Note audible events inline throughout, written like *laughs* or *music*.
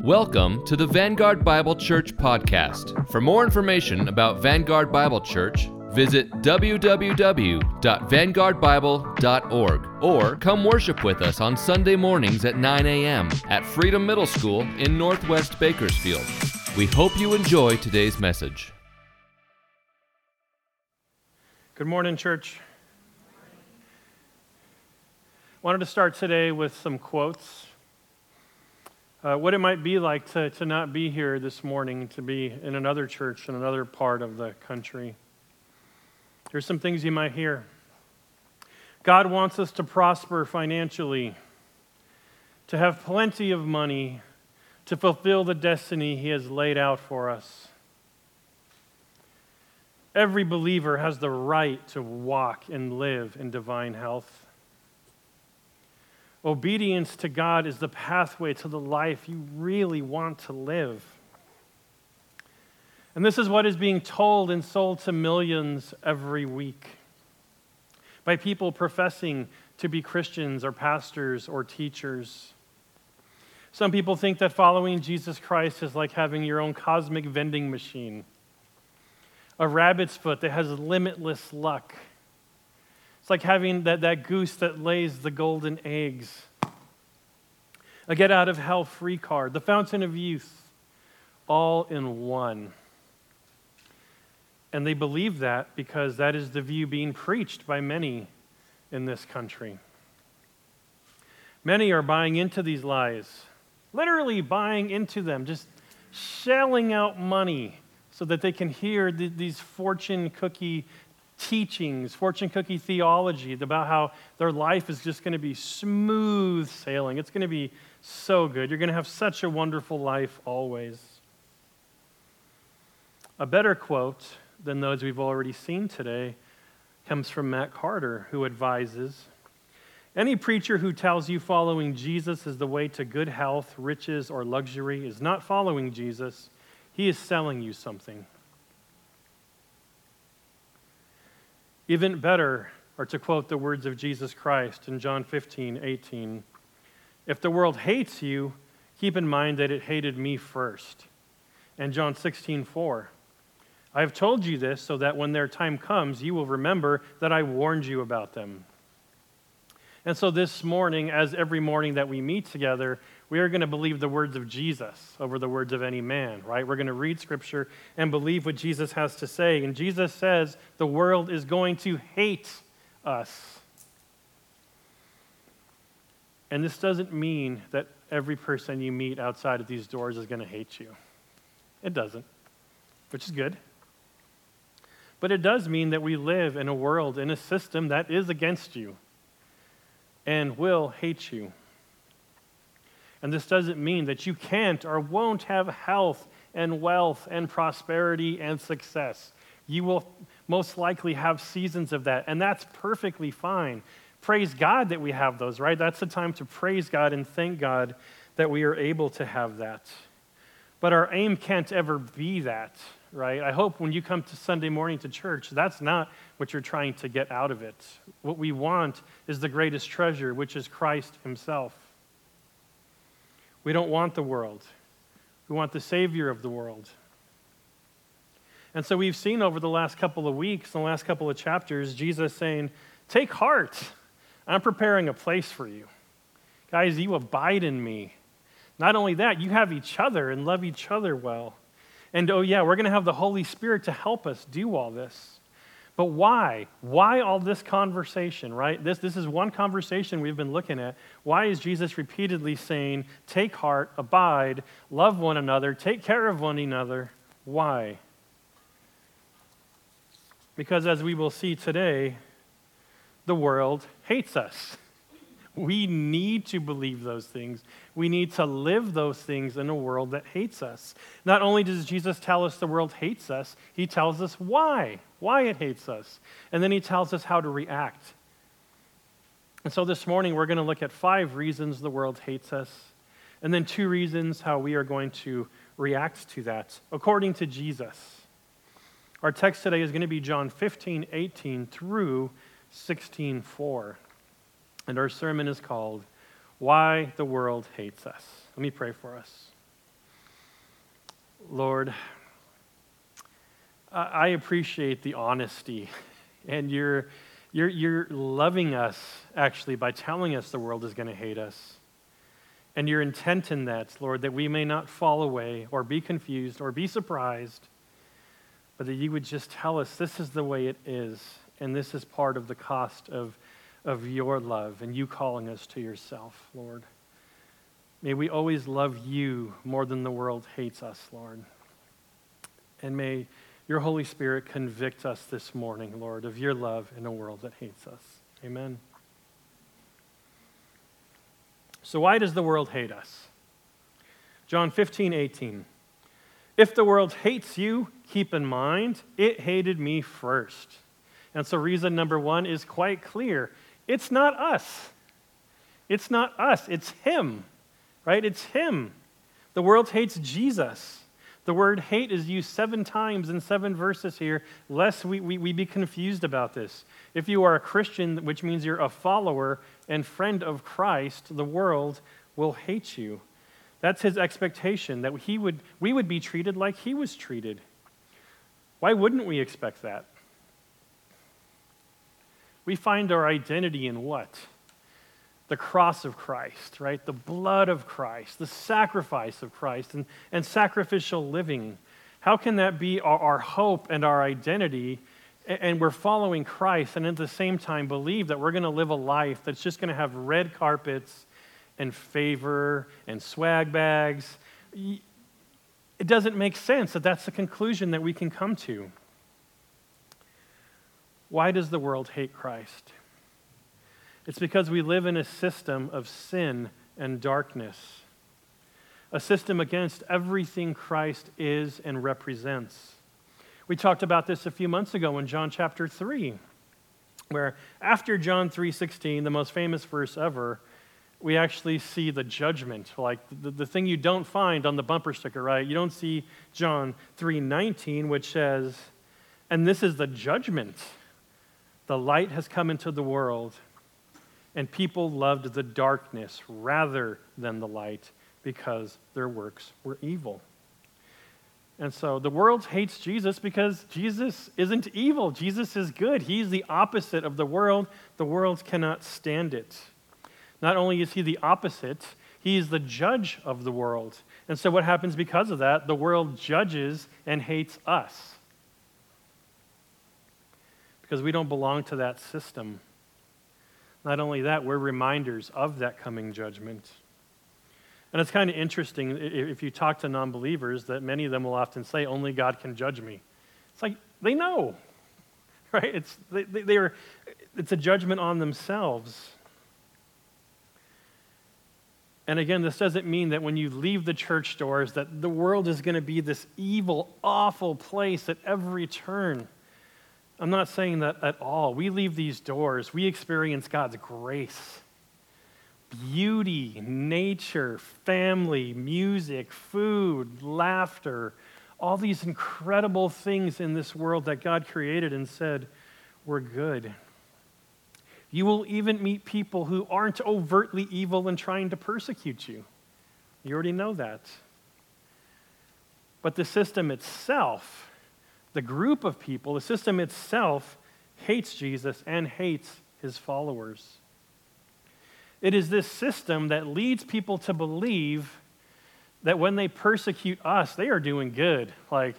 Welcome to the Vanguard Bible Church podcast. For more information about Vanguard Bible Church, visit www.vanguardbible.org or come worship with us on Sunday mornings at 9 a.m. at Freedom Middle School in Northwest Bakersfield. We hope you enjoy today's message. Good morning, church. Wanted to start today with some quotes. Uh, what it might be like to, to not be here this morning, to be in another church in another part of the country. Here's some things you might hear God wants us to prosper financially, to have plenty of money, to fulfill the destiny He has laid out for us. Every believer has the right to walk and live in divine health. Obedience to God is the pathway to the life you really want to live. And this is what is being told and sold to millions every week by people professing to be Christians or pastors or teachers. Some people think that following Jesus Christ is like having your own cosmic vending machine, a rabbit's foot that has limitless luck it's like having that, that goose that lays the golden eggs. A get out of hell free card, the fountain of youth, all in one. And they believe that because that is the view being preached by many in this country. Many are buying into these lies, literally buying into them, just shelling out money so that they can hear these fortune cookie teachings, fortune cookie theology about how their life is just going to be smooth sailing. It's going to be so good. You're going to have such a wonderful life always. A better quote than those we've already seen today comes from Matt Carter, who advises Any preacher who tells you following Jesus is the way to good health, riches, or luxury is not following Jesus, he is selling you something. Even better are to quote the words of Jesus Christ in John 15, 18. If the world hates you, keep in mind that it hated me first. And John 16, 4. I have told you this so that when their time comes, you will remember that I warned you about them. And so this morning, as every morning that we meet together, we are going to believe the words of Jesus over the words of any man, right? We're going to read scripture and believe what Jesus has to say. And Jesus says the world is going to hate us. And this doesn't mean that every person you meet outside of these doors is going to hate you. It doesn't, which is good. But it does mean that we live in a world, in a system that is against you and will hate you. And this doesn't mean that you can't or won't have health and wealth and prosperity and success. You will most likely have seasons of that, and that's perfectly fine. Praise God that we have those, right? That's the time to praise God and thank God that we are able to have that. But our aim can't ever be that, right? I hope when you come to Sunday morning to church, that's not what you're trying to get out of it. What we want is the greatest treasure, which is Christ Himself. We don't want the world. We want the Savior of the world. And so we've seen over the last couple of weeks, the last couple of chapters, Jesus saying, Take heart. I'm preparing a place for you. Guys, you abide in me. Not only that, you have each other and love each other well. And oh, yeah, we're going to have the Holy Spirit to help us do all this. But why? Why all this conversation, right? This, this is one conversation we've been looking at. Why is Jesus repeatedly saying, take heart, abide, love one another, take care of one another? Why? Because as we will see today, the world hates us. We need to believe those things. We need to live those things in a world that hates us. Not only does Jesus tell us the world hates us, he tells us why, why it hates us. And then he tells us how to react. And so this morning we're going to look at five reasons the world hates us, and then two reasons how we are going to react to that according to Jesus. Our text today is going to be John 15, 18 through 16, 4. And our sermon is called Why the World Hates Us. Let me pray for us. Lord, I appreciate the honesty *laughs* and you're, you're, you're loving us actually by telling us the world is going to hate us. And your intent in that, Lord, that we may not fall away or be confused or be surprised, but that you would just tell us this is the way it is, and this is part of the cost of, of your love and you calling us to yourself, Lord. May we always love you more than the world hates us, Lord. And may your Holy Spirit convict us this morning, Lord, of your love in a world that hates us. Amen. So, why does the world hate us? John 15, 18. If the world hates you, keep in mind, it hated me first. And so, reason number one is quite clear it's not us. It's not us, it's Him, right? It's Him. The world hates Jesus. The word hate is used seven times in seven verses here, lest we, we, we be confused about this. If you are a Christian, which means you're a follower and friend of Christ, the world will hate you. That's his expectation, that he would, we would be treated like he was treated. Why wouldn't we expect that? We find our identity in what? the cross of Christ, right? The blood of Christ, the sacrifice of Christ, and, and sacrificial living. How can that be our, our hope and our identity? And, and we're following Christ, and at the same time, believe that we're going to live a life that's just going to have red carpets and favor and swag bags. It doesn't make sense that that's the conclusion that we can come to. Why does the world hate Christ? It's because we live in a system of sin and darkness, a system against everything Christ is and represents. We talked about this a few months ago in John chapter 3, where after John 3:16, the most famous verse ever, we actually see the judgment, like the, the thing you don't find on the bumper sticker, right? You don't see John 3:19, which says, "And this is the judgment. The light has come into the world." And people loved the darkness rather than the light because their works were evil. And so the world hates Jesus because Jesus isn't evil. Jesus is good. He's the opposite of the world. The world cannot stand it. Not only is he the opposite, he is the judge of the world. And so what happens because of that? The world judges and hates us because we don't belong to that system. Not only that, we're reminders of that coming judgment. And it's kind of interesting if you talk to non believers that many of them will often say, Only God can judge me. It's like they know, *laughs* right? It's, they, they are, it's a judgment on themselves. And again, this doesn't mean that when you leave the church doors that the world is going to be this evil, awful place at every turn. I'm not saying that at all. We leave these doors, we experience God's grace, beauty, nature, family, music, food, laughter, all these incredible things in this world that God created and said were good. You will even meet people who aren't overtly evil and trying to persecute you. You already know that. But the system itself, the group of people, the system itself, hates Jesus and hates his followers. It is this system that leads people to believe that when they persecute us, they are doing good. Like,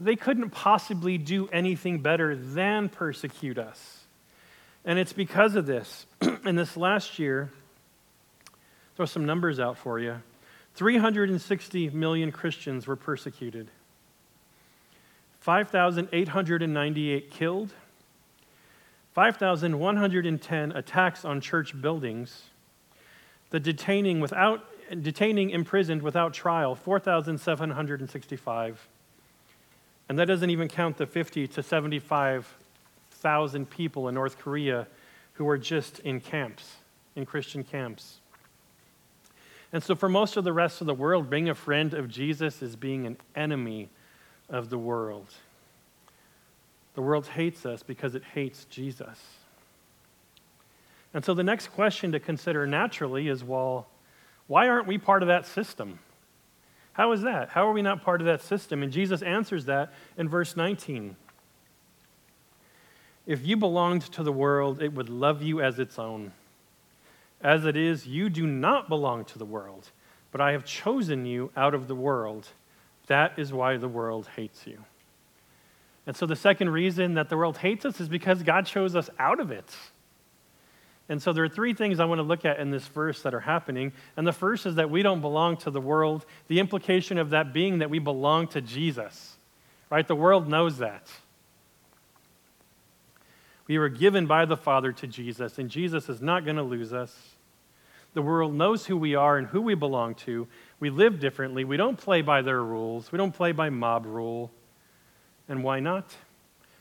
they couldn't possibly do anything better than persecute us. And it's because of this. *clears throat* In this last year, throw some numbers out for you 360 million Christians were persecuted. 5,898 killed, 5,110 attacks on church buildings, the detaining without detaining imprisoned without trial 4,765. And that doesn't even count the 50 to 75,000 people in North Korea who were just in camps, in Christian camps. And so, for most of the rest of the world, being a friend of Jesus is being an enemy of the world. The world hates us because it hates Jesus. And so the next question to consider naturally is well, why aren't we part of that system? How is that? How are we not part of that system? And Jesus answers that in verse 19. If you belonged to the world, it would love you as its own. As it is, you do not belong to the world, but I have chosen you out of the world. That is why the world hates you. And so, the second reason that the world hates us is because God chose us out of it. And so, there are three things I want to look at in this verse that are happening. And the first is that we don't belong to the world, the implication of that being that we belong to Jesus, right? The world knows that. We were given by the Father to Jesus, and Jesus is not going to lose us. The world knows who we are and who we belong to. We live differently. We don't play by their rules, we don't play by mob rule. And why not?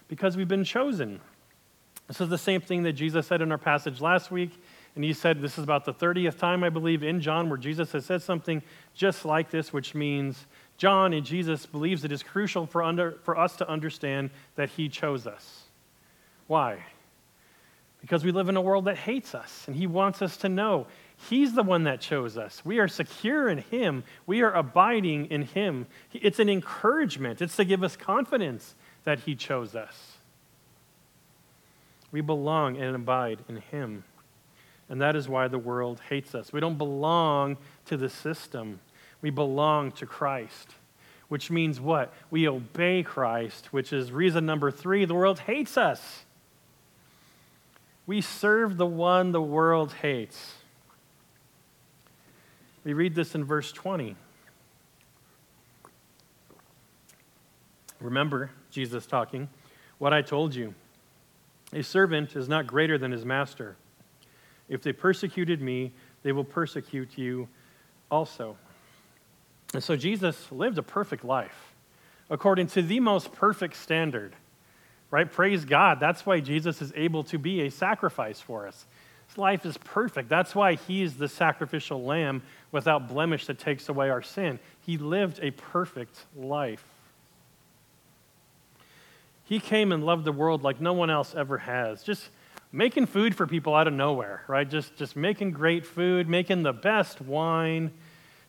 Because we've been chosen. This is the same thing that Jesus said in our passage last week. And he said this is about the 30th time, I believe, in John where Jesus has said something just like this, which means John and Jesus believes it is crucial for, under, for us to understand that he chose us. Why? Because we live in a world that hates us, and He wants us to know He's the one that chose us. We are secure in Him, we are abiding in Him. It's an encouragement, it's to give us confidence that He chose us. We belong and abide in Him. And that is why the world hates us. We don't belong to the system, we belong to Christ. Which means what? We obey Christ, which is reason number three the world hates us. We serve the one the world hates. We read this in verse 20. Remember, Jesus talking, what I told you. A servant is not greater than his master. If they persecuted me, they will persecute you also. And so Jesus lived a perfect life according to the most perfect standard right? Praise God. That's why Jesus is able to be a sacrifice for us. Life is perfect. That's why he's the sacrificial lamb without blemish that takes away our sin. He lived a perfect life. He came and loved the world like no one else ever has. Just making food for people out of nowhere, right? Just, just making great food, making the best wine,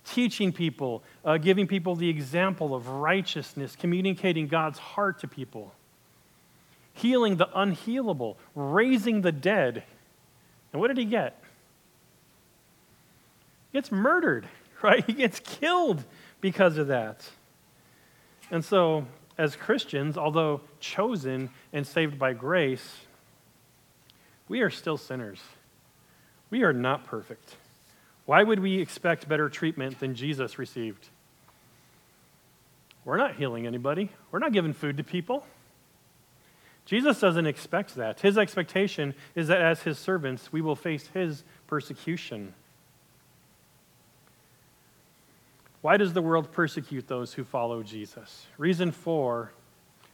teaching people, uh, giving people the example of righteousness, communicating God's heart to people healing the unhealable, raising the dead. And what did he get? He gets murdered, *laughs* right? He gets killed because of that. And so, as Christians, although chosen and saved by grace, we are still sinners. We are not perfect. Why would we expect better treatment than Jesus received? We're not healing anybody, we're not giving food to people. Jesus doesn't expect that. His expectation is that as his servants, we will face his persecution. Why does the world persecute those who follow Jesus? Reason four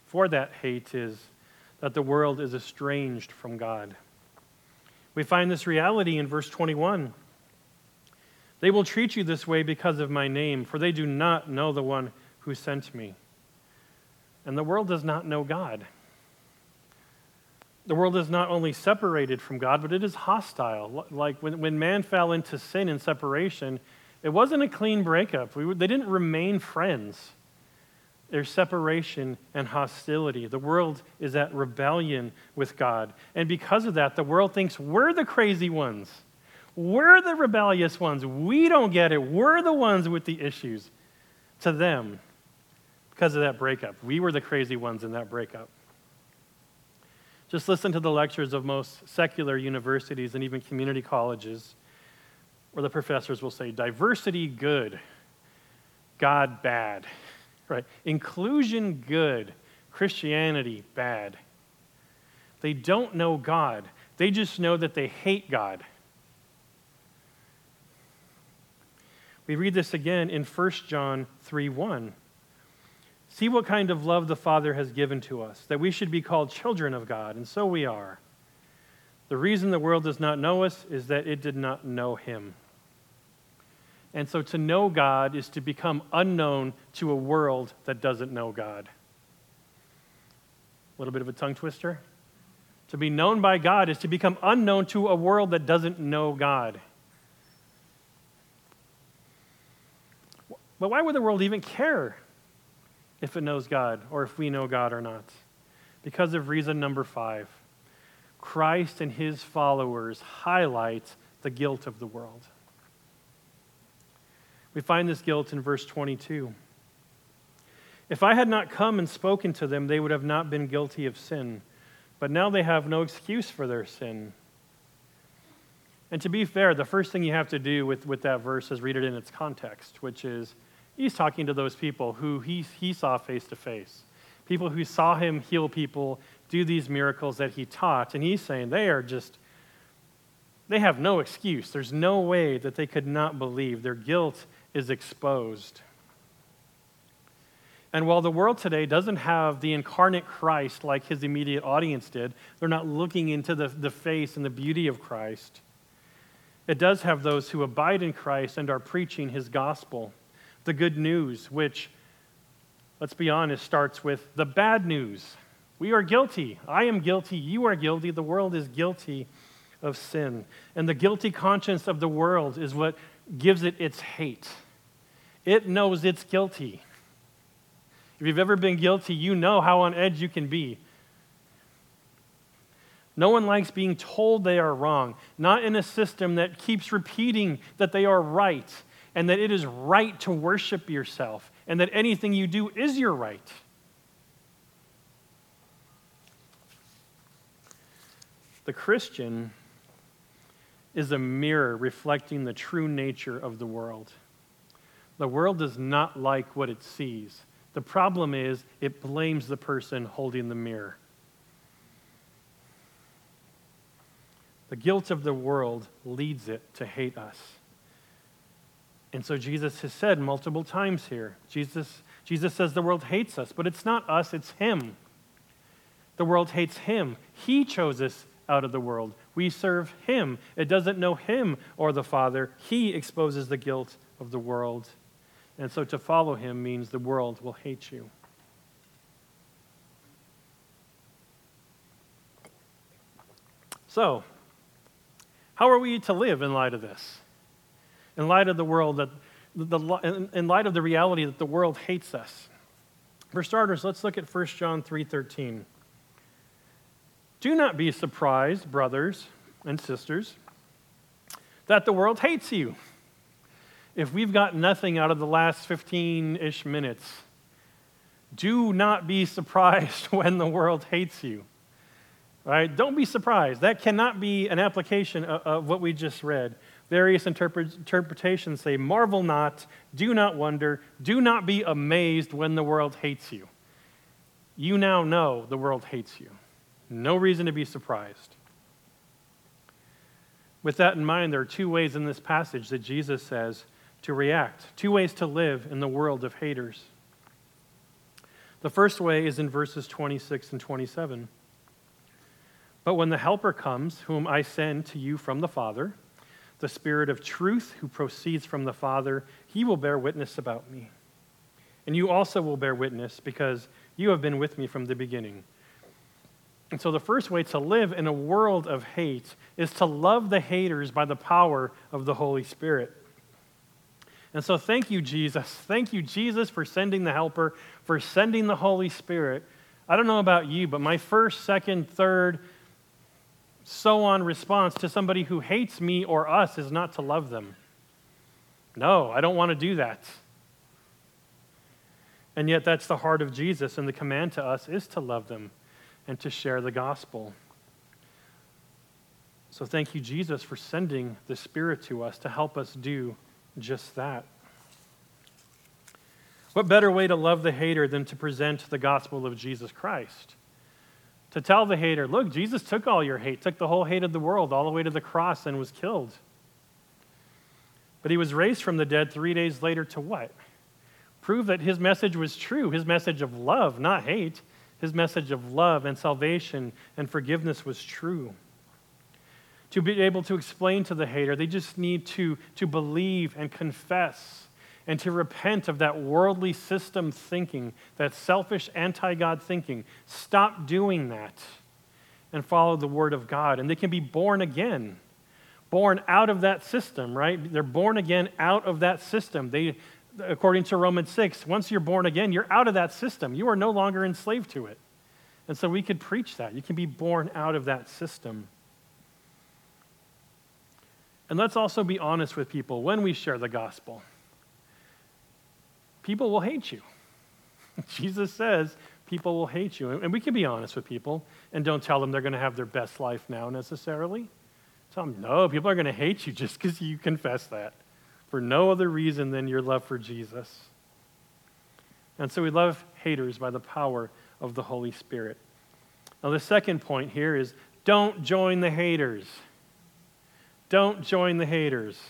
for that hate is that the world is estranged from God. We find this reality in verse 21. They will treat you this way because of my name, for they do not know the one who sent me. And the world does not know God. The world is not only separated from God, but it is hostile. Like when, when man fell into sin and separation, it wasn't a clean breakup. We, they didn't remain friends. There's separation and hostility. The world is at rebellion with God. And because of that, the world thinks we're the crazy ones. We're the rebellious ones. We don't get it. We're the ones with the issues. To them, because of that breakup, we were the crazy ones in that breakup. Just listen to the lectures of most secular universities and even community colleges, where the professors will say, diversity good, God bad, right? Inclusion good, Christianity bad. They don't know God, they just know that they hate God. We read this again in 1 John 3 1. See what kind of love the Father has given to us, that we should be called children of God, and so we are. The reason the world does not know us is that it did not know Him. And so to know God is to become unknown to a world that doesn't know God. A little bit of a tongue twister. To be known by God is to become unknown to a world that doesn't know God. But why would the world even care if it knows God or if we know God or not? Because of reason number five Christ and his followers highlight the guilt of the world. We find this guilt in verse 22. If I had not come and spoken to them, they would have not been guilty of sin. But now they have no excuse for their sin. And to be fair, the first thing you have to do with, with that verse is read it in its context, which is he's talking to those people who he, he saw face to face, people who saw him heal people, do these miracles that he taught. And he's saying they are just, they have no excuse. There's no way that they could not believe. Their guilt is exposed. And while the world today doesn't have the incarnate Christ like his immediate audience did, they're not looking into the, the face and the beauty of Christ. It does have those who abide in Christ and are preaching his gospel, the good news, which, let's be honest, starts with the bad news. We are guilty. I am guilty. You are guilty. The world is guilty of sin. And the guilty conscience of the world is what gives it its hate. It knows it's guilty. If you've ever been guilty, you know how on edge you can be. No one likes being told they are wrong, not in a system that keeps repeating that they are right and that it is right to worship yourself and that anything you do is your right. The Christian is a mirror reflecting the true nature of the world. The world does not like what it sees. The problem is it blames the person holding the mirror. The guilt of the world leads it to hate us. And so Jesus has said multiple times here Jesus, Jesus says the world hates us, but it's not us, it's Him. The world hates Him. He chose us out of the world. We serve Him. It doesn't know Him or the Father. He exposes the guilt of the world. And so to follow him means the world will hate you. So, how are we to live in light of this? In light of the world that the, in light of the reality that the world hates us. For starters, let's look at 1 John 3:13. Do not be surprised, brothers and sisters, that the world hates you if we've got nothing out of the last 15 ish minutes, do not be surprised *laughs* when the world hates you. Right? Don't be surprised. That cannot be an application of, of what we just read. Various interpret, interpretations say, Marvel not, do not wonder, do not be amazed when the world hates you. You now know the world hates you. No reason to be surprised. With that in mind, there are two ways in this passage that Jesus says to react, two ways to live in the world of haters. The first way is in verses 26 and 27. But when the Helper comes, whom I send to you from the Father, the Spirit of truth who proceeds from the Father, he will bear witness about me. And you also will bear witness because you have been with me from the beginning. And so, the first way to live in a world of hate is to love the haters by the power of the Holy Spirit. And so, thank you, Jesus. Thank you, Jesus, for sending the Helper, for sending the Holy Spirit. I don't know about you, but my first, second, third, so on response to somebody who hates me or us is not to love them. No, I don't want to do that. And yet, that's the heart of Jesus, and the command to us is to love them and to share the gospel. So, thank you, Jesus, for sending the Spirit to us to help us do just that. What better way to love the hater than to present the gospel of Jesus Christ? To tell the hater, look, Jesus took all your hate, took the whole hate of the world all the way to the cross and was killed. But he was raised from the dead three days later to what? Prove that his message was true, his message of love, not hate. His message of love and salvation and forgiveness was true to be able to explain to the hater. They just need to, to believe and confess and to repent of that worldly system thinking, that selfish anti God thinking. Stop doing that and follow the Word of God. And they can be born again, born out of that system, right? They're born again out of that system. They, according to Romans 6, once you're born again, you're out of that system. You are no longer enslaved to it. And so we could preach that. You can be born out of that system. And let's also be honest with people when we share the gospel. People will hate you. *laughs* Jesus says people will hate you. And we can be honest with people and don't tell them they're going to have their best life now necessarily. Tell them, no, people are going to hate you just because you confess that for no other reason than your love for Jesus. And so we love haters by the power of the Holy Spirit. Now, the second point here is don't join the haters. Don't join the haters.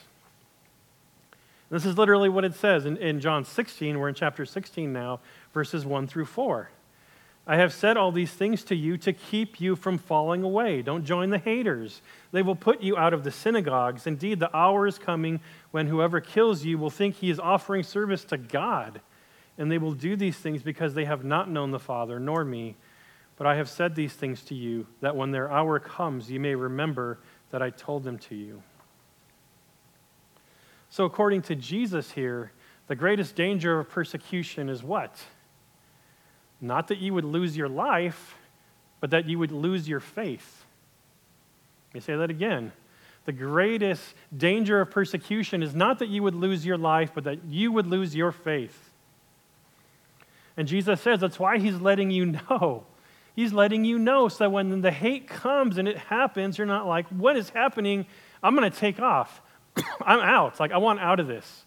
This is literally what it says in, in John 16. We're in chapter 16 now, verses 1 through 4. I have said all these things to you to keep you from falling away. Don't join the haters. They will put you out of the synagogues. Indeed, the hour is coming when whoever kills you will think he is offering service to God. And they will do these things because they have not known the Father nor me. But I have said these things to you, that when their hour comes, you may remember that I told them to you. So, according to Jesus here, the greatest danger of persecution is what? Not that you would lose your life, but that you would lose your faith. Let me say that again. The greatest danger of persecution is not that you would lose your life, but that you would lose your faith. And Jesus says that's why he's letting you *laughs* know. He's letting you know so that when the hate comes and it happens, you're not like, what is happening? I'm going to take off. *coughs* I'm out. Like, I want out of this.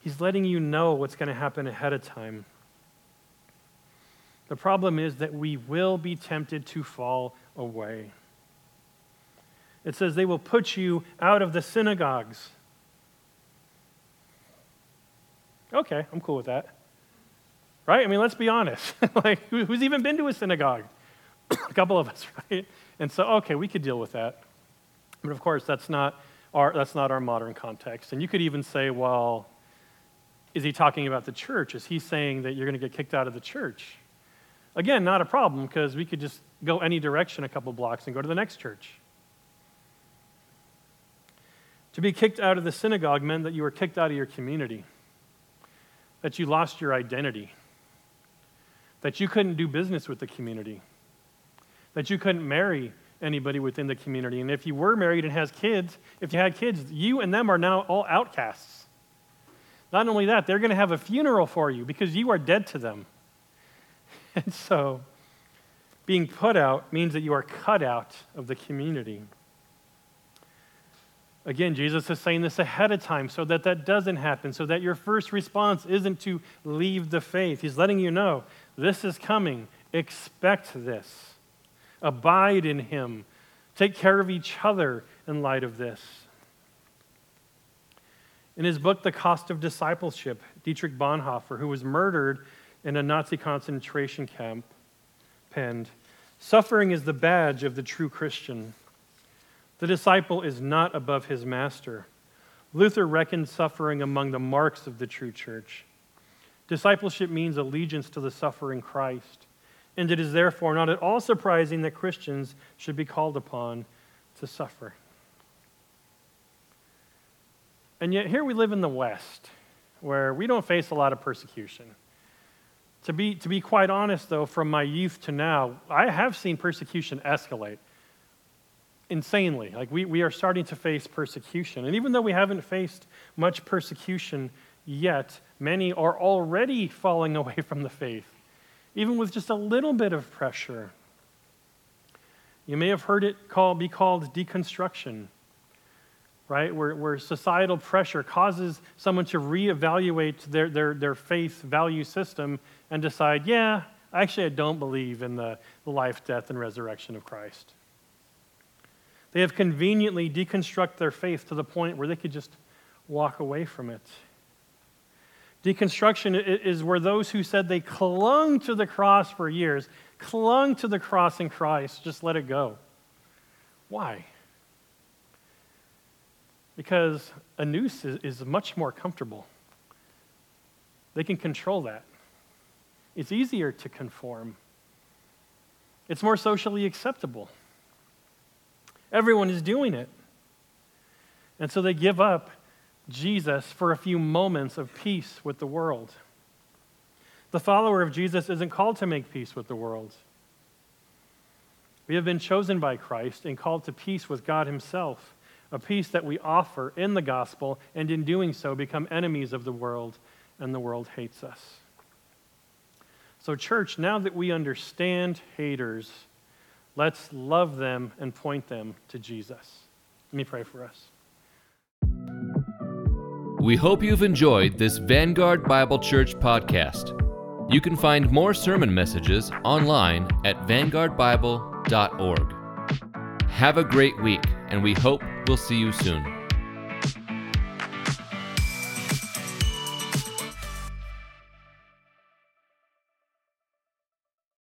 He's letting you know what's going to happen ahead of time. The problem is that we will be tempted to fall away. It says they will put you out of the synagogues. Okay, I'm cool with that. Right? I mean, let's be honest. *laughs* like, who's even been to a synagogue? *coughs* a couple of us, *laughs* right? And so, okay, we could deal with that. But of course, that's not our, that's not our modern context. And you could even say, well, is he talking about the church? Is he saying that you're going to get kicked out of the church? Again, not a problem because we could just go any direction a couple blocks and go to the next church. To be kicked out of the synagogue meant that you were kicked out of your community, that you lost your identity, that you couldn't do business with the community, that you couldn't marry anybody within the community. And if you were married and has kids, if you had kids, you and them are now all outcasts. Not only that, they're going to have a funeral for you because you are dead to them. *laughs* And so, being put out means that you are cut out of the community. Again, Jesus is saying this ahead of time so that that doesn't happen, so that your first response isn't to leave the faith. He's letting you know this is coming. Expect this. Abide in Him. Take care of each other in light of this. In his book, The Cost of Discipleship, Dietrich Bonhoeffer, who was murdered in a Nazi concentration camp penned Suffering is the badge of the true Christian. The disciple is not above his master. Luther reckoned suffering among the marks of the true church. Discipleship means allegiance to the suffering Christ, and it is therefore not at all surprising that Christians should be called upon to suffer. And yet, here we live in the West, where we don't face a lot of persecution. To be, to be quite honest, though, from my youth to now, I have seen persecution escalate insanely. Like, we, we are starting to face persecution. And even though we haven't faced much persecution yet, many are already falling *laughs* away from the faith, even with just a little bit of pressure. You may have heard it call, be called deconstruction right? Where, where societal pressure causes someone to reevaluate their, their, their faith value system and decide, yeah, actually, I don't believe in the, the life, death, and resurrection of Christ. They have conveniently deconstructed their faith to the point where they could just walk away from it. Deconstruction is where those who said they clung to the cross for years, clung to the cross in Christ, just let it go. Why? Because a noose is, is much more comfortable. They can control that. It's easier to conform. It's more socially acceptable. Everyone is doing it. And so they give up Jesus for a few moments of peace with the world. The follower of Jesus isn't called to make peace with the world. We have been chosen by Christ and called to peace with God Himself, a peace that we offer in the gospel, and in doing so become enemies of the world, and the world hates us. So, church, now that we understand haters, let's love them and point them to Jesus. Let me pray for us. We hope you've enjoyed this Vanguard Bible Church podcast. You can find more sermon messages online at vanguardbible.org. Have a great week, and we hope we'll see you soon.